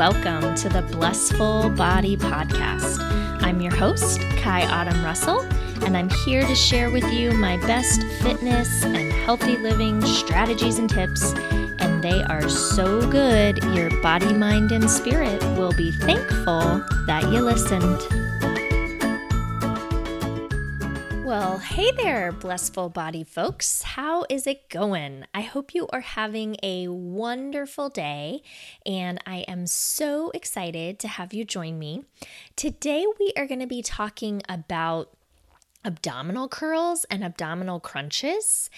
welcome to the Blissful Body Podcast. I'm your host, Ky Autumn Russell, and I'm here to share with you my best fitness and healthy living strategies and tips. And they are so good, your body, mind, and spirit will be thankful that you listened. Hey there, blissful body folks. How is it going? I hope you are having a wonderful day, and I am so excited to have you join me. Today, we are going to be talking about abdominal curls and abdominal crunches.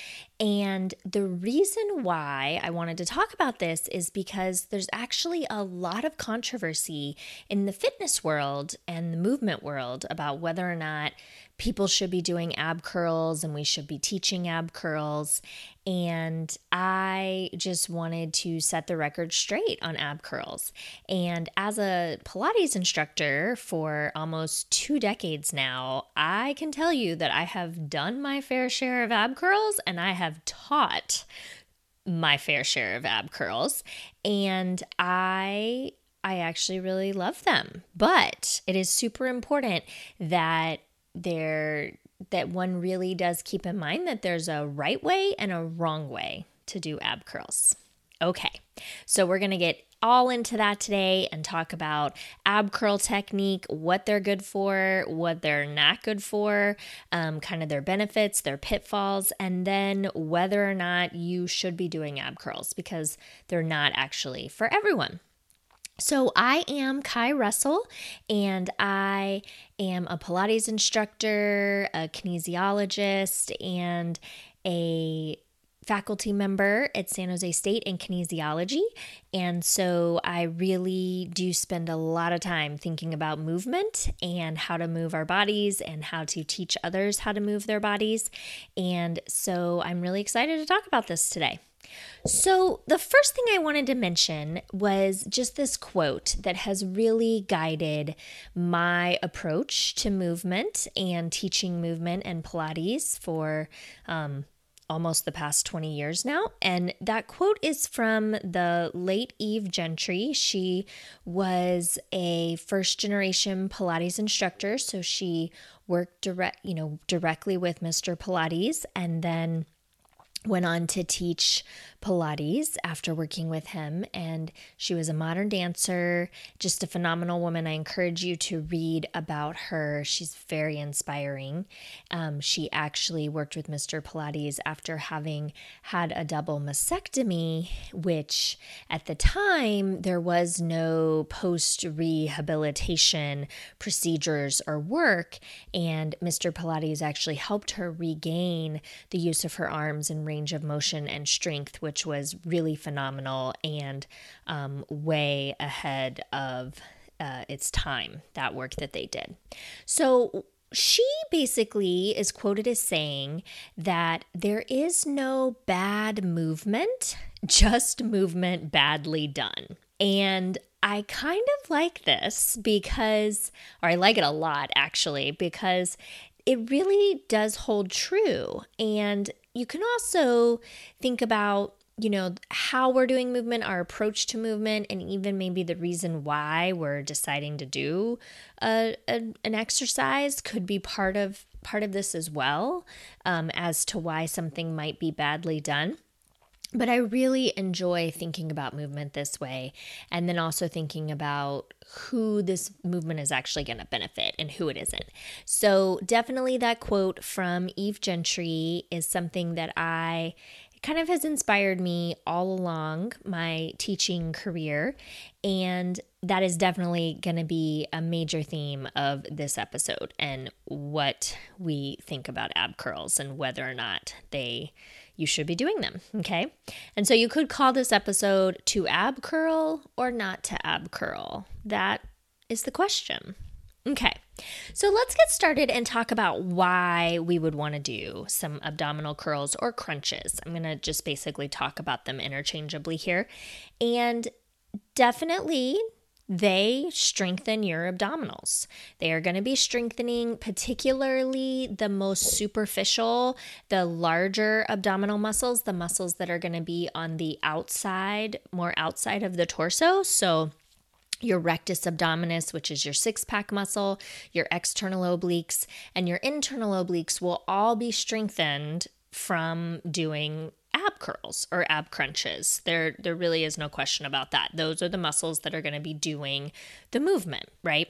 And the reason why I wanted to talk about this is because there's actually a lot of controversy in the fitness world and the movement world about whether or not people should be doing ab curls and we should be teaching ab curls. And I just wanted to set the record straight on ab curls. And as a Pilates instructor for almost two decades now, I can tell you that I have done my fair share of ab curls and I have taught my fair share of ab curls. And I I actually really love them. But it is super important that there that one really does keep in mind that there's a right way and a wrong way to do ab curls. Okay, so we're gonna get all into that today and talk about ab curl technique, what they're good for, what they're not good for, um, kind of their benefits, their pitfalls, and then whether or not you should be doing ab curls because they're not actually for everyone. So, I am Ky Russell, and I am a Pilates instructor, a kinesiologist, and a faculty member at San Jose State in kinesiology. And so I really do spend a lot of time thinking about movement and how to move our bodies and how to teach others how to move their bodies. And so I'm really excited to talk about this today. So, the first thing I wanted to mention was just this quote that has really guided my approach to movement and teaching movement and Pilates for um, almost the past 20 years now. And that quote is from the late Eve Gentry. She was a first generation Pilates instructor. So she worked direct, you know, directly with Mr. Pilates and then went on to teach Pilates after working with him. And she was a modern dancer, just a phenomenal woman. I encourage you to read about her. She's very inspiring. Um, she actually worked with Mr. Pilates after having had a double mastectomy, which at the time there was no post rehabilitation procedures or work. And Mr. Pilates actually helped her regain the use of her arms and range of motion and strength, which was really phenomenal and um, way ahead of uh, its time, that work that they did. So, she basically is quoted as saying that there is no bad movement, just movement badly done. And I kind of like this because, or I like it a lot actually, because it really does hold true. And you can also think about you know, how we're doing movement, our approach to movement, and even maybe the reason why we're deciding to do a, a an exercise could be part of part of this as well, um, as to why something might be badly done. But I really enjoy thinking about movement this way, and then also thinking about who this movement is actually going to benefit and who it isn't. So, definitely that quote from Eve Gentry is something that I kind of has inspired me all along my teaching career. And that is definitely going to be a major theme of this episode and what we think about ab curls and whether or not they you should be doing them. Okay. And so you could call this episode to ab curl or not to ab curl. That is the question. Okay. So let's get started and talk about why we would want to do some abdominal curls or crunches. I'm going to just basically talk about them interchangeably here. And definitely, they strengthen your abdominals. They are going to be strengthening, particularly the most superficial, the larger abdominal muscles, the muscles that are going to be on the outside, more outside of the torso. So, your rectus abdominis, which is your six pack muscle, your external obliques, and your internal obliques will all be strengthened from doing ab curls or ab crunches. There there really is no question about that. Those are the muscles that are going to be doing the movement, right?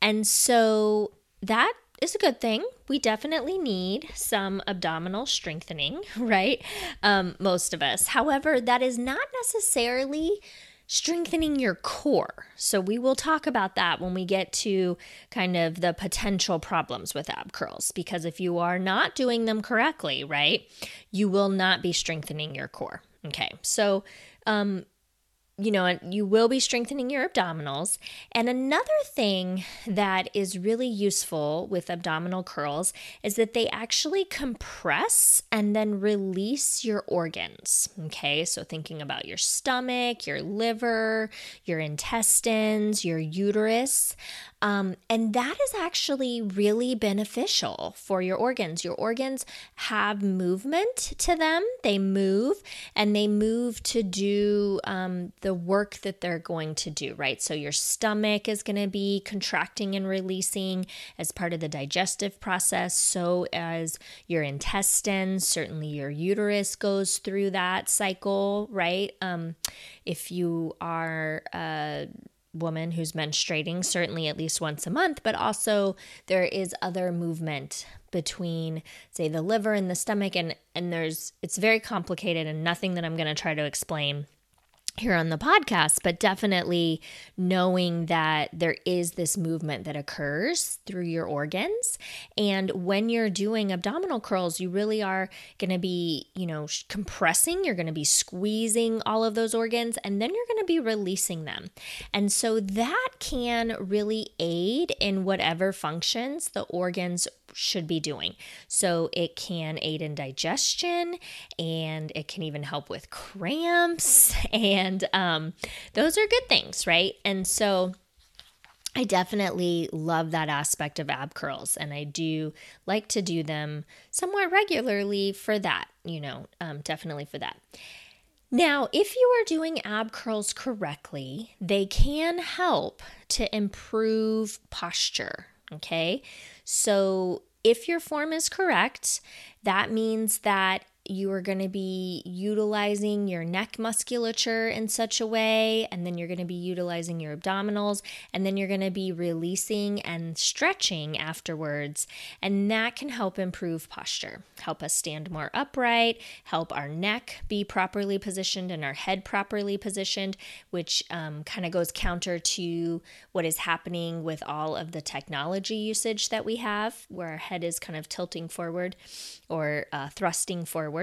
And so that is a good thing. We definitely need some abdominal strengthening, right? Um, most of us. However, that is not necessarily strengthening your core. So, we will talk about that when we get to kind of the potential problems with ab curls, because if you are not doing them correctly, right, you will not be strengthening your core. Okay, so um, you know, you will be strengthening your abdominals. And another thing that is really useful with abdominal curls is that they actually compress and then release your organs. Okay, so thinking about your stomach, your liver, your intestines, your uterus. Um, and that is actually really beneficial for your organs. Your organs have movement to them, they move and they move to do um, the work that they're going to do, right? So your stomach is going to be contracting and releasing as part of the digestive process, so as your intestines, certainly your uterus goes through that cycle, right? Um, if you are, a woman who's menstruating, certainly at least once a month, but also there is other movement between say the liver and the stomach and and there's it's very complicated and nothing that I'm going to try to explain here on the podcast, but definitely knowing that there is this movement that occurs through your organs. And when you're doing abdominal curls, you really are going to be, you know, compressing, you're going to be squeezing all of those organs, and then you're going to be releasing them. And so that can really aid in whatever functions the organs should be doing. So it can aid in digestion and it can even help with cramps. And um, those are good things, right? And so I definitely love that aspect of ab curls, and I do like to do them somewhat regularly for that, you know, um, definitely for that. Now, if you are doing ab curls correctly, they can help to improve posture. Okay. So if your form is correct, that means that you are going to be utilizing your neck musculature in such a way, and then you're going to be utilizing your abdominals, and then you're going to be releasing and stretching afterwards. And that can help improve posture, help us stand more upright, help our neck be properly positioned and our head properly positioned, which um, kind of goes counter to what is happening with all of the technology usage that we have, where our head is kind of tilting forward or uh, thrusting forward.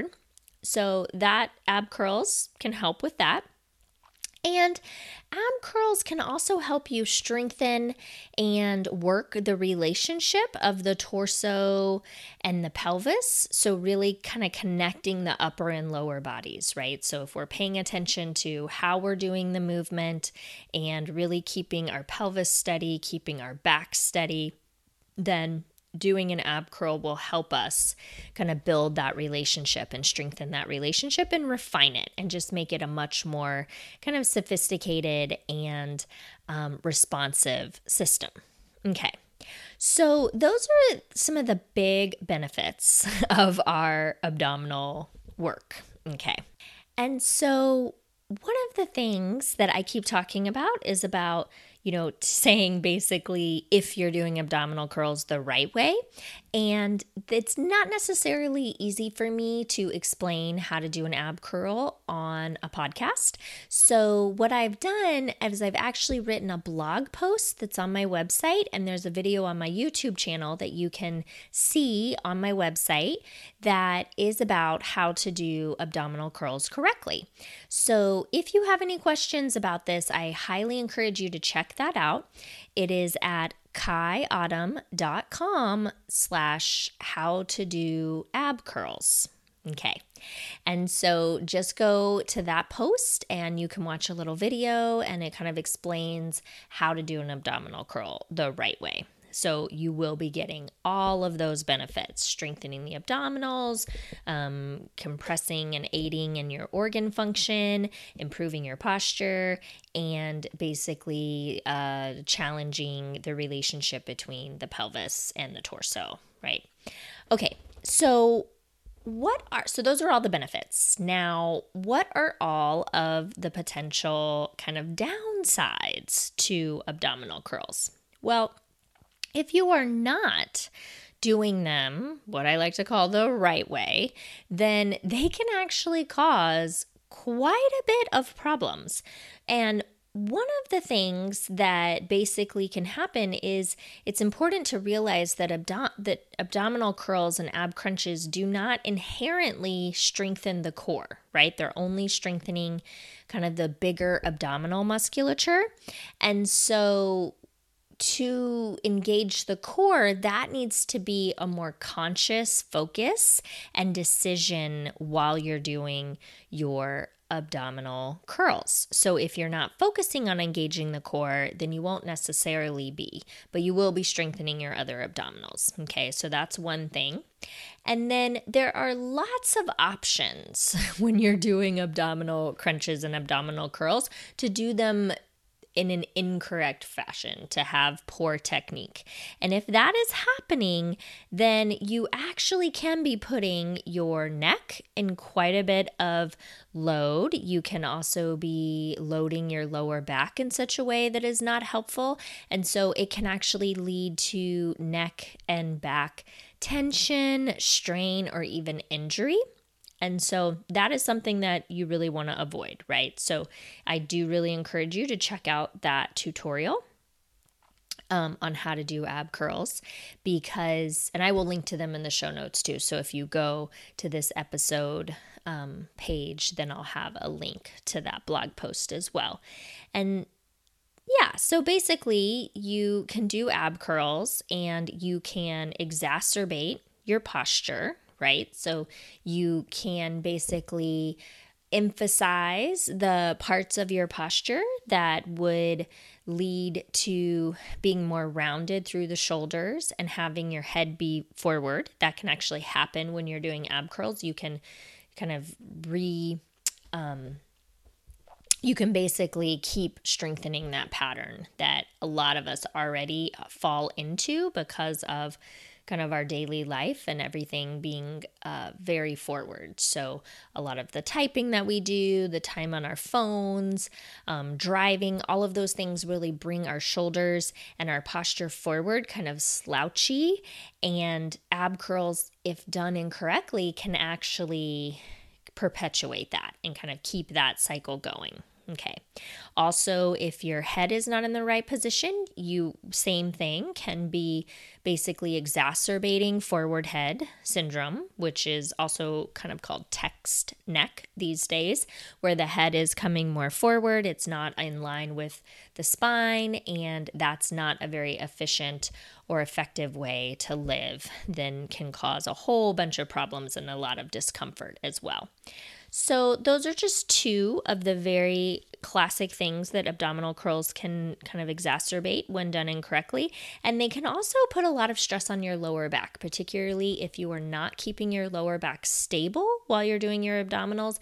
So that ab curls can help with that. And ab curls can also help you strengthen and work the relationship of the torso and the pelvis. So, really kind of connecting the upper and lower bodies, right? So, if we're paying attention to how we're doing the movement and really keeping our pelvis steady, keeping our back steady, then doing an ab curl will help us kind of build that relationship and strengthen that relationship and refine it and just make it a much more kind of sophisticated and um, responsive system. Okay. So, those are some of the big benefits of our abdominal work. Okay. And so, one of the things that I keep talking about is about you know, saying basically if you're doing abdominal curls the right way. And it's not necessarily easy for me to explain how to do an ab curl on a podcast. So, what I've done is I've actually written a blog post that's on my website, and there's a video on my YouTube channel that you can see on my website that is about how to do abdominal curls correctly. So, if you have any questions about this, I highly encourage you to that out. It is at kyautumn.com slash how to do ab curls. Okay. And so just go to that post and you can watch a little video and it kind of explains how to do an abdominal curl the right way. So you will be getting all of those benefits strengthening the abdominals, um, compressing and aiding in your organ function, improving your posture, and basically uh, challenging the relationship between the pelvis and the torso, right? Okay, so what are so those are all the benefits. Now, what are all of the potential kind of downsides to abdominal curls? Well, if you are not doing them, what I like to call the right way, then they can actually cause quite a bit of problems. And one of the things that basically can happen is it's important to realize that, abdo- that abdominal curls and ab crunches do not inherently strengthen the core, right? They're only strengthening kind of the bigger abdominal musculature. And so to engage the core, that needs to be a more conscious focus and decision while you're doing your abdominal curls. So if you're not focusing on engaging the core, then you won't necessarily be, but you will be strengthening your other abdominals. Okay, so that's one thing. And then there are lots of options when you're doing abdominal crunches and abdominal curls to do them in an incorrect fashion, to have poor technique. And if that is happening, then you actually can be putting your neck in quite a bit of load. You can also be loading your lower back in such a way that is not helpful. And so it can actually lead to neck and back tension, strain, or even injury. And so that is something that you really want to avoid, right? So I do really encourage you to check out that tutorial um, on how to do ab curls because, and I will link to them in the show notes too. So if you go to this episode um, page, then I'll have a link to that blog post as well. And yeah, so basically, you can do ab curls and you can exacerbate your posture right? So you can basically emphasize the parts of your posture that would lead to being more rounded through the shoulders and having your head be forward. That can actually happen when you're doing ab curls. You can kind of re um, you can basically keep strengthening that pattern that a lot of us already fall into because of kind of our daily life and everything being uh, very forward. So, a lot of the typing that we do, the time on our phones, um, driving, all of those things really bring our shoulders and our posture forward, kind of slouchy. And ab curls, if done incorrectly, can actually perpetuate that and kind of keep that cycle going. Okay. Also, if your head is not in the right position, you same thing can be basically exacerbating forward head syndrome, which is also kind of called text neck these days, where the head is coming more forward, it's not in line with the spine, and that's not a very efficient or effective way to live, then can cause a whole bunch of problems and a lot of discomfort as well. So, those are just two of the very classic things that abdominal curls can kind of exacerbate when done incorrectly. And they can also put a lot of stress on your lower back, particularly if you are not keeping your lower back stable while you're doing your abdominals.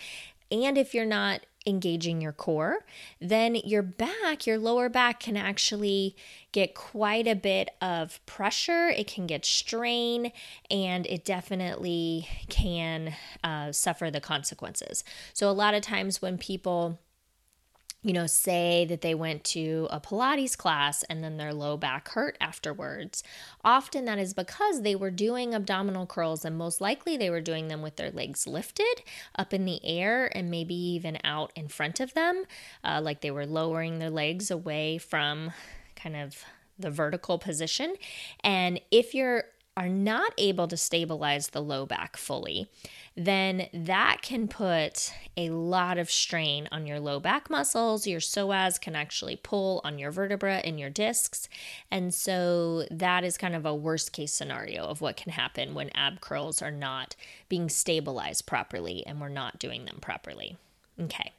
And if you're not engaging your core, then your back, your lower back can actually get quite a bit of pressure. It can get strain and it definitely can uh, suffer the consequences. So, a lot of times when people you know, say that they went to a Pilates class and then their low back hurt afterwards. Often that is because they were doing abdominal curls and most likely they were doing them with their legs lifted up in the air and maybe even out in front of them, uh, like they were lowering their legs away from kind of the vertical position. And if you're are not able to stabilize the low back fully, then that can put a lot of strain on your low back muscles. Your psoas can actually pull on your vertebra and your discs. And so that is kind of a worst case scenario of what can happen when ab curls are not being stabilized properly and we're not doing them properly. Okay.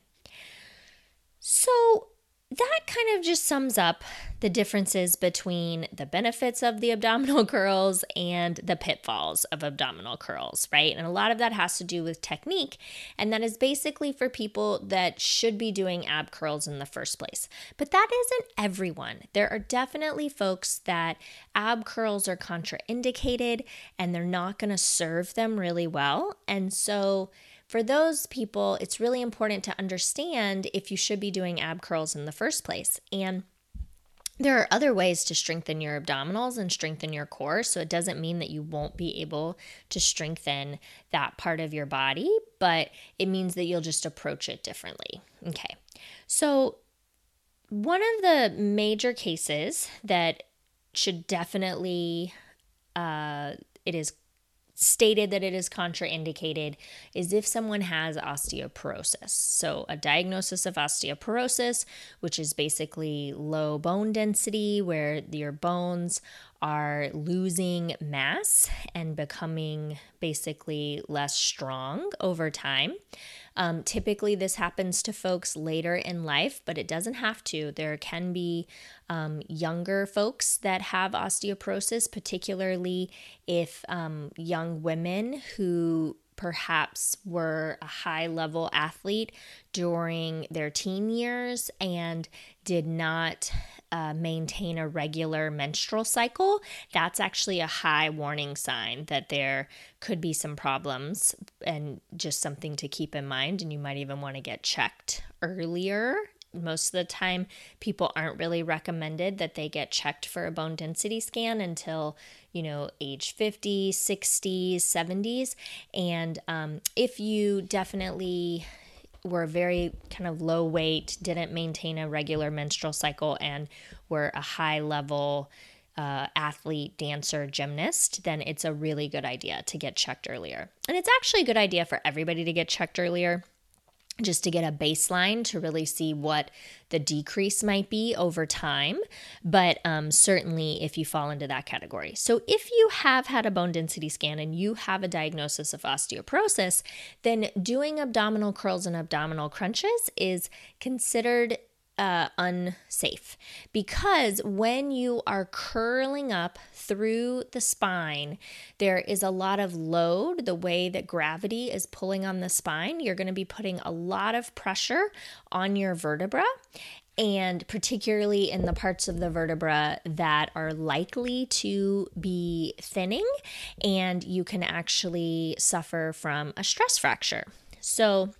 So that kind of just sums up the differences between the benefits of the abdominal curls and the pitfalls of abdominal curls, right? And a lot of that has to do with technique, and that is basically for people that should be doing ab curls in the first place. But that isn't everyone. There are definitely folks that ab curls are contraindicated and they're not going to serve them really well. And so, for those people, it's really important to understand if you should be doing ab curls in the first place. And there are other ways to strengthen your abdominals and strengthen your core. So it doesn't mean that you won't be able to strengthen that part of your body, but it means that you'll just approach it differently. Okay. So, one of the major cases that should definitely, uh, it is stated that it is contraindicated is if someone has osteoporosis. So, a diagnosis of osteoporosis, which is basically low bone density, where your bones are losing mass and becoming basically less strong over time. Um, typically, this happens to folks later in life, but it doesn't have to. There can be um, younger folks that have osteoporosis, particularly if um, young women who perhaps were a high level athlete during their teen years and did not uh, maintain a regular menstrual cycle, that's actually a high warning sign that there could be some problems and just something to keep in mind. And you might even want to get checked earlier. Most of the time, people aren't really recommended that they get checked for a bone density scan until, you know, age 50, 60s, 70s. And um, if you definitely were very kind of low weight, didn't maintain a regular menstrual cycle, and were a high level uh, athlete, dancer, gymnast, then it's a really good idea to get checked earlier. And it's actually a good idea for everybody to get checked earlier just to get a baseline to really see what the decrease might be over time. But um, certainly, if you fall into that category. So, if you have had a bone density scan and you have a diagnosis of osteoporosis, then doing abdominal curls and abdominal crunches is considered uh, unsafe because when you are curling up through the spine, there is a lot of load. The way that gravity is pulling on the spine, you're going to be putting a lot of pressure on your vertebra. And particularly in the parts of the vertebra that are likely to be thinning, and you can actually suffer from a stress fracture. So,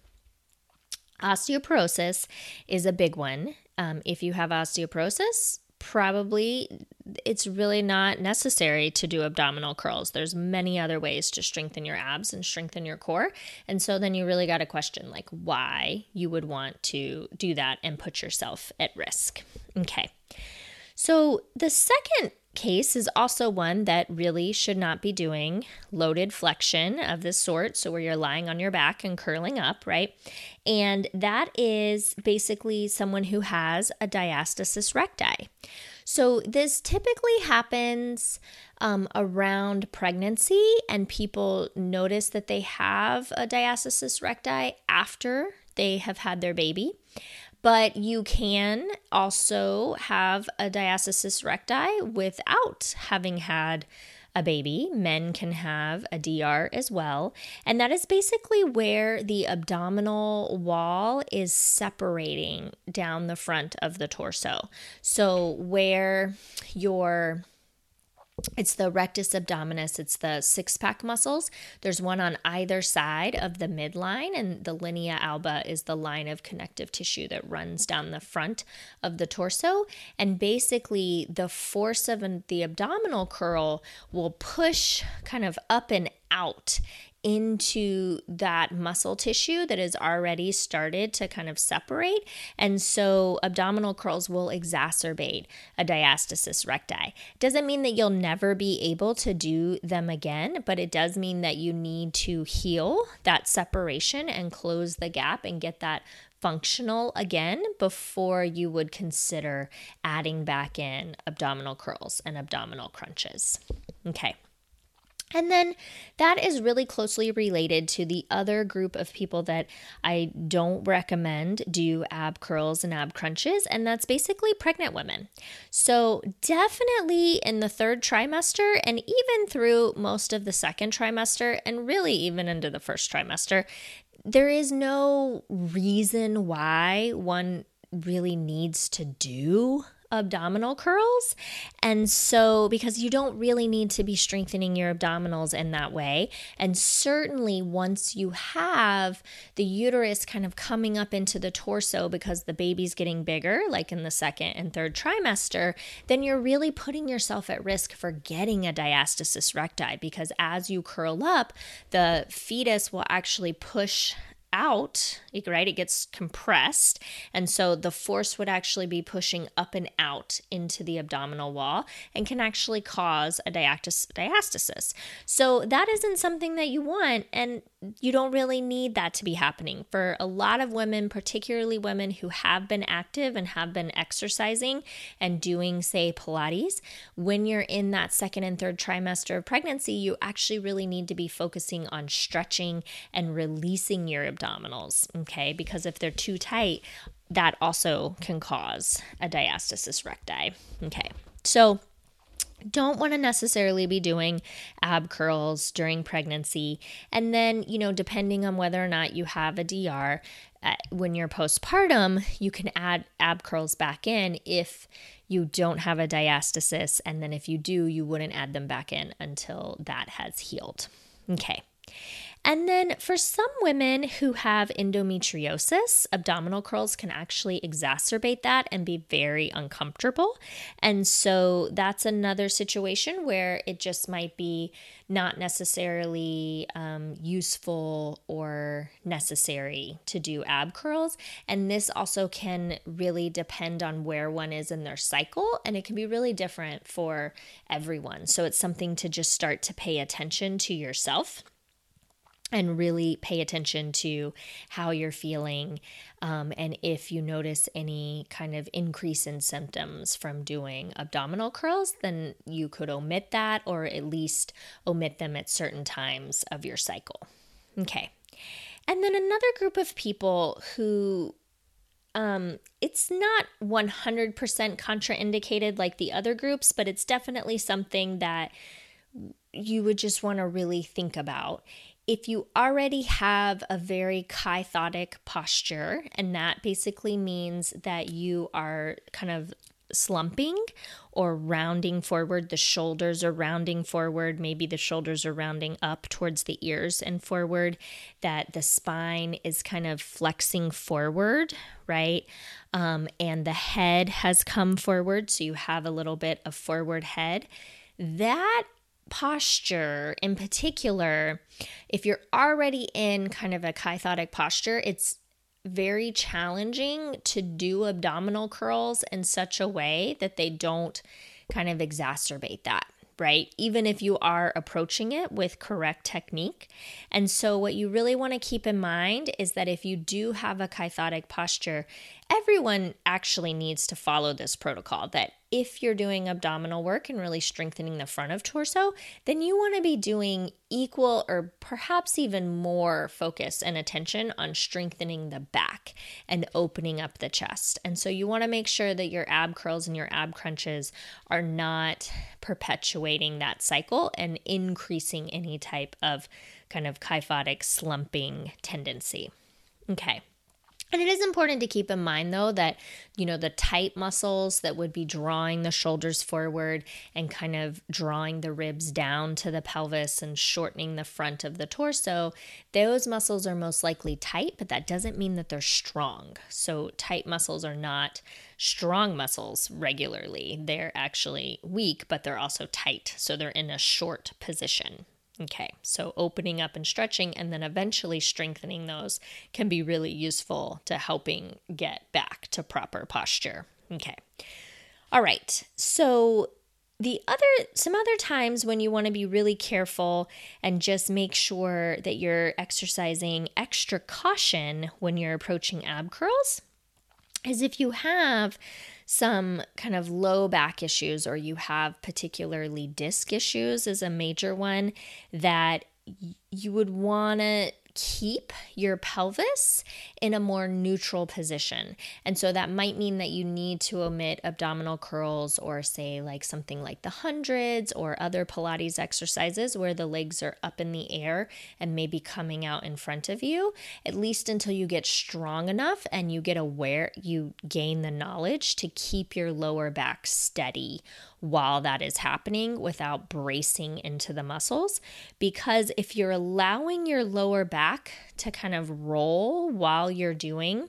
Osteoporosis is a big one. Um, if you have osteoporosis, probably it's really not necessary to do abdominal curls. There's many other ways to strengthen your abs and strengthen your core. And so then you really got to question like why you would want to do that and put yourself at risk. Okay. So the second case is also one that really should not be doing loaded flexion of this sort. So, where you're lying on your back and curling up, right? And that is basically someone who has a diastasis recti. So, this typically happens um, around pregnancy, and people notice that they have a diastasis recti after they have had their baby. But you can also have a diastasis recti without having had a baby. Men can have a DR as well. And that is basically where the abdominal wall is separating down the front of the torso. So, where your it's the rectus abdominis, it's the six pack muscles. There's one on either side of the midline, and the linea alba is the line of connective tissue that runs down the front of the torso. And basically, the force of the abdominal curl will push kind of up and out into that muscle tissue that has already started to kind of separate. And so abdominal curls will exacerbate a diastasis recti. Doesn't mean that you'll never be able to do them again, but it does mean that you need to heal that separation and close the gap and get that functional again before you would consider adding back in abdominal curls and abdominal crunches. Okay. And then that is really closely related to the other group of people that I don't recommend do ab curls and ab crunches, and that's basically pregnant women. So, definitely in the third trimester, and even through most of the second trimester, and really even into the first trimester, there is no reason why one really needs to do abdominal curls. And so, because you don't really need to be strengthening your abdominals in that way. And certainly, once you have the uterus kind of coming up into the torso because the baby's getting bigger, like in the second and third trimester, then you're really putting yourself at risk for getting a diastasis recti because as you curl up, the fetus will actually push out, right? It gets compressed. And so the force would actually be pushing up and out into the abdominal wall and can actually cause a diastasis. So that isn't something that you want. And you don't really need that to be happening. For a lot of women, particularly women who have been active and have been exercising and doing, say, Pilates, when you're in that second and third trimester of pregnancy, you actually really need to be focusing on stretching and releasing your abdominals, okay? Because if they're too tight, that also can cause a diastasis recti, okay? So, don't want to necessarily be doing ab curls during pregnancy. And then, you know, depending on whether or not you have a DR, uh, when you're postpartum, you can add ab curls back in if you don't have a diastasis. And then if you do, you wouldn't add them back in until that has healed. Okay. And then for some women who have endometriosis, abdominal curls can actually exacerbate that and be very uncomfortable. And so that's another situation where it just might be not necessarily um, useful or necessary to do ab curls. And this also can really depend on where one is in their cycle, and it can be really different for everyone. So it's something to just start to pay attention to yourself and really pay attention to how you're feeling um, and if you notice any kind of increase in symptoms from doing abdominal curls then you could omit that or at least omit them at certain times of your cycle. Okay. And then another group of people who um, it's not 100% contraindicated like the other groups, but it's definitely something that you would just want to really think about if you already have a very kyphotic posture, and that basically means that you are kind of slumping or rounding forward, the shoulders are rounding forward, maybe the shoulders are rounding up towards the ears and forward, that the spine is kind of flexing forward, right? Um, and the head has come forward, so you have a little bit of forward head. That posture in particular, if you're already in kind of a kyphotic posture, it's very challenging to do abdominal curls in such a way that they don't kind of exacerbate that right? Even if you are approaching it with correct technique. And so, what you really want to keep in mind is that if you do have a kyphotic posture, everyone actually needs to follow this protocol that if you're doing abdominal work and really strengthening the front of torso, then you want to be doing equal or perhaps even more focus and attention on strengthening the back and opening up the chest. And so you want to make sure that your ab curls and your ab crunches are not perpetuating that cycle and increasing any type of kind of kyphotic slumping tendency. Okay. And it is important to keep in mind, though, that, you know, the tight muscles that would be drawing the shoulders forward and kind of drawing the ribs down to the pelvis and shortening the front of the torso, those muscles are most likely tight, but that doesn't mean that they're strong. So, tight muscles are not strong muscles regularly. They're actually weak, but they're also tight. So, they're in a short position. Okay, so opening up and stretching and then eventually strengthening those can be really useful to helping get back to proper posture. Okay. All right. So the other some other times when you want to be really careful and just make sure that you're exercising extra caution when you're approaching ab curls is if you have some kind of low back issues or you have particularly disc issues is a major one that you would want to keep your pelvis in a more neutral position. And so that might mean that you need to omit abdominal curls or say like something like the hundreds or other Pilates exercises where the legs are up in the air and maybe coming out in front of you, at least until you get strong enough and you get aware, you gain the knowledge to keep your lower back steady while that is happening without bracing into the muscles. Because if you're allowing your lower back to kind of roll while you're doing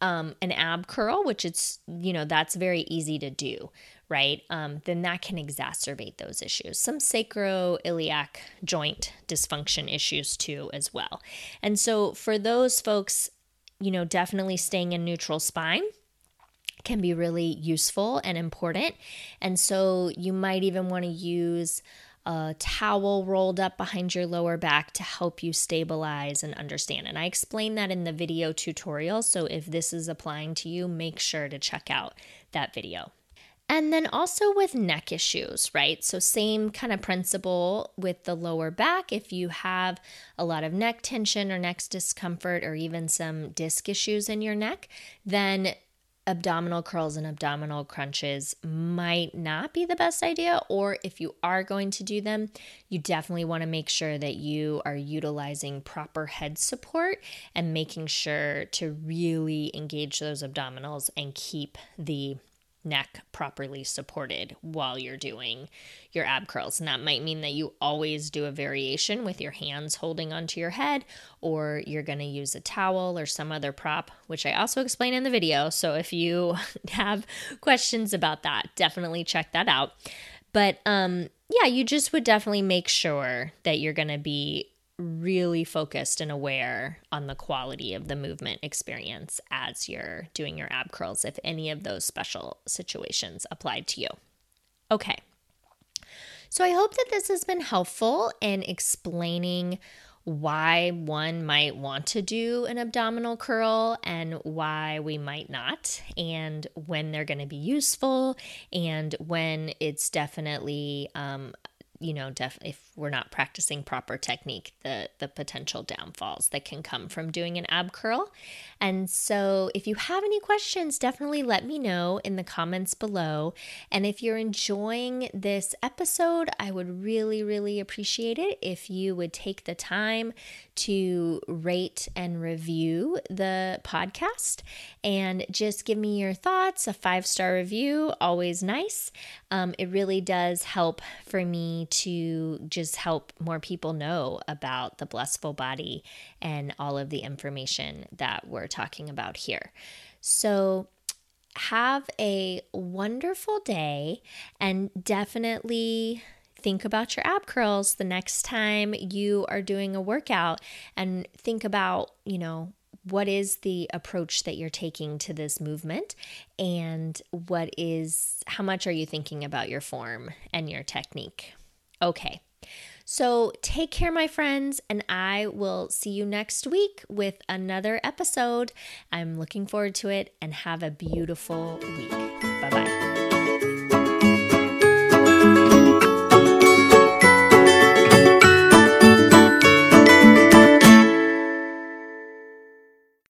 um, an ab curl, which it's, you know, that's very easy to do, right? Um, then that can exacerbate those issues. Some sacroiliac joint dysfunction issues too, as well. And so for those folks, you know, definitely staying in neutral spine can be really useful and important. And so you might even want to use a towel rolled up behind your lower back to help you stabilize and understand. And I explain that in the video tutorial. So if this is applying to you, make sure to check out that video. And then also with neck issues, right? So, same kind of principle with the lower back. If you have a lot of neck tension or neck discomfort or even some disc issues in your neck, then abdominal curls and abdominal crunches might not be the best idea, or if you are going to do them, you definitely want to make sure that you are utilizing proper head support and making sure to really engage those abdominals and keep the neck properly supported while you're doing your ab curls. And that might mean that you always do a variation with your hands holding onto your head, or you're going to use a towel or some other prop, which I also explain in the video. So if you have questions about that, definitely check that out. But um, yeah, you just would definitely make sure that you're going to be really focused and aware on the quality of the movement experience as you're doing your ab curls if any of those special situations applied to you. Okay. So I hope that this has been helpful in explaining why one might want to do an abdominal curl and why we might not, and when they're going to be useful, and when it's definitely um, you know, def- if we're not practicing proper technique, the the potential downfalls that can come from doing an ab curl. And so, if you have any questions, definitely let me know in the comments below. And if you're enjoying this episode, I would really, really appreciate it if you would take the time to rate and review the podcast and just give me your thoughts. A five star review, always nice. Um, it really does help for me to just help more people know about the blissful body and all of the information that we're talking about here. So, have a wonderful day and definitely think about your ab curls the next time you are doing a workout and think about, you know, what is the approach that you're taking to this movement and what is how much are you thinking about your form and your technique okay so take care my friends and i will see you next week with another episode. I'm looking forward to it and have a beautiful week. Bye bye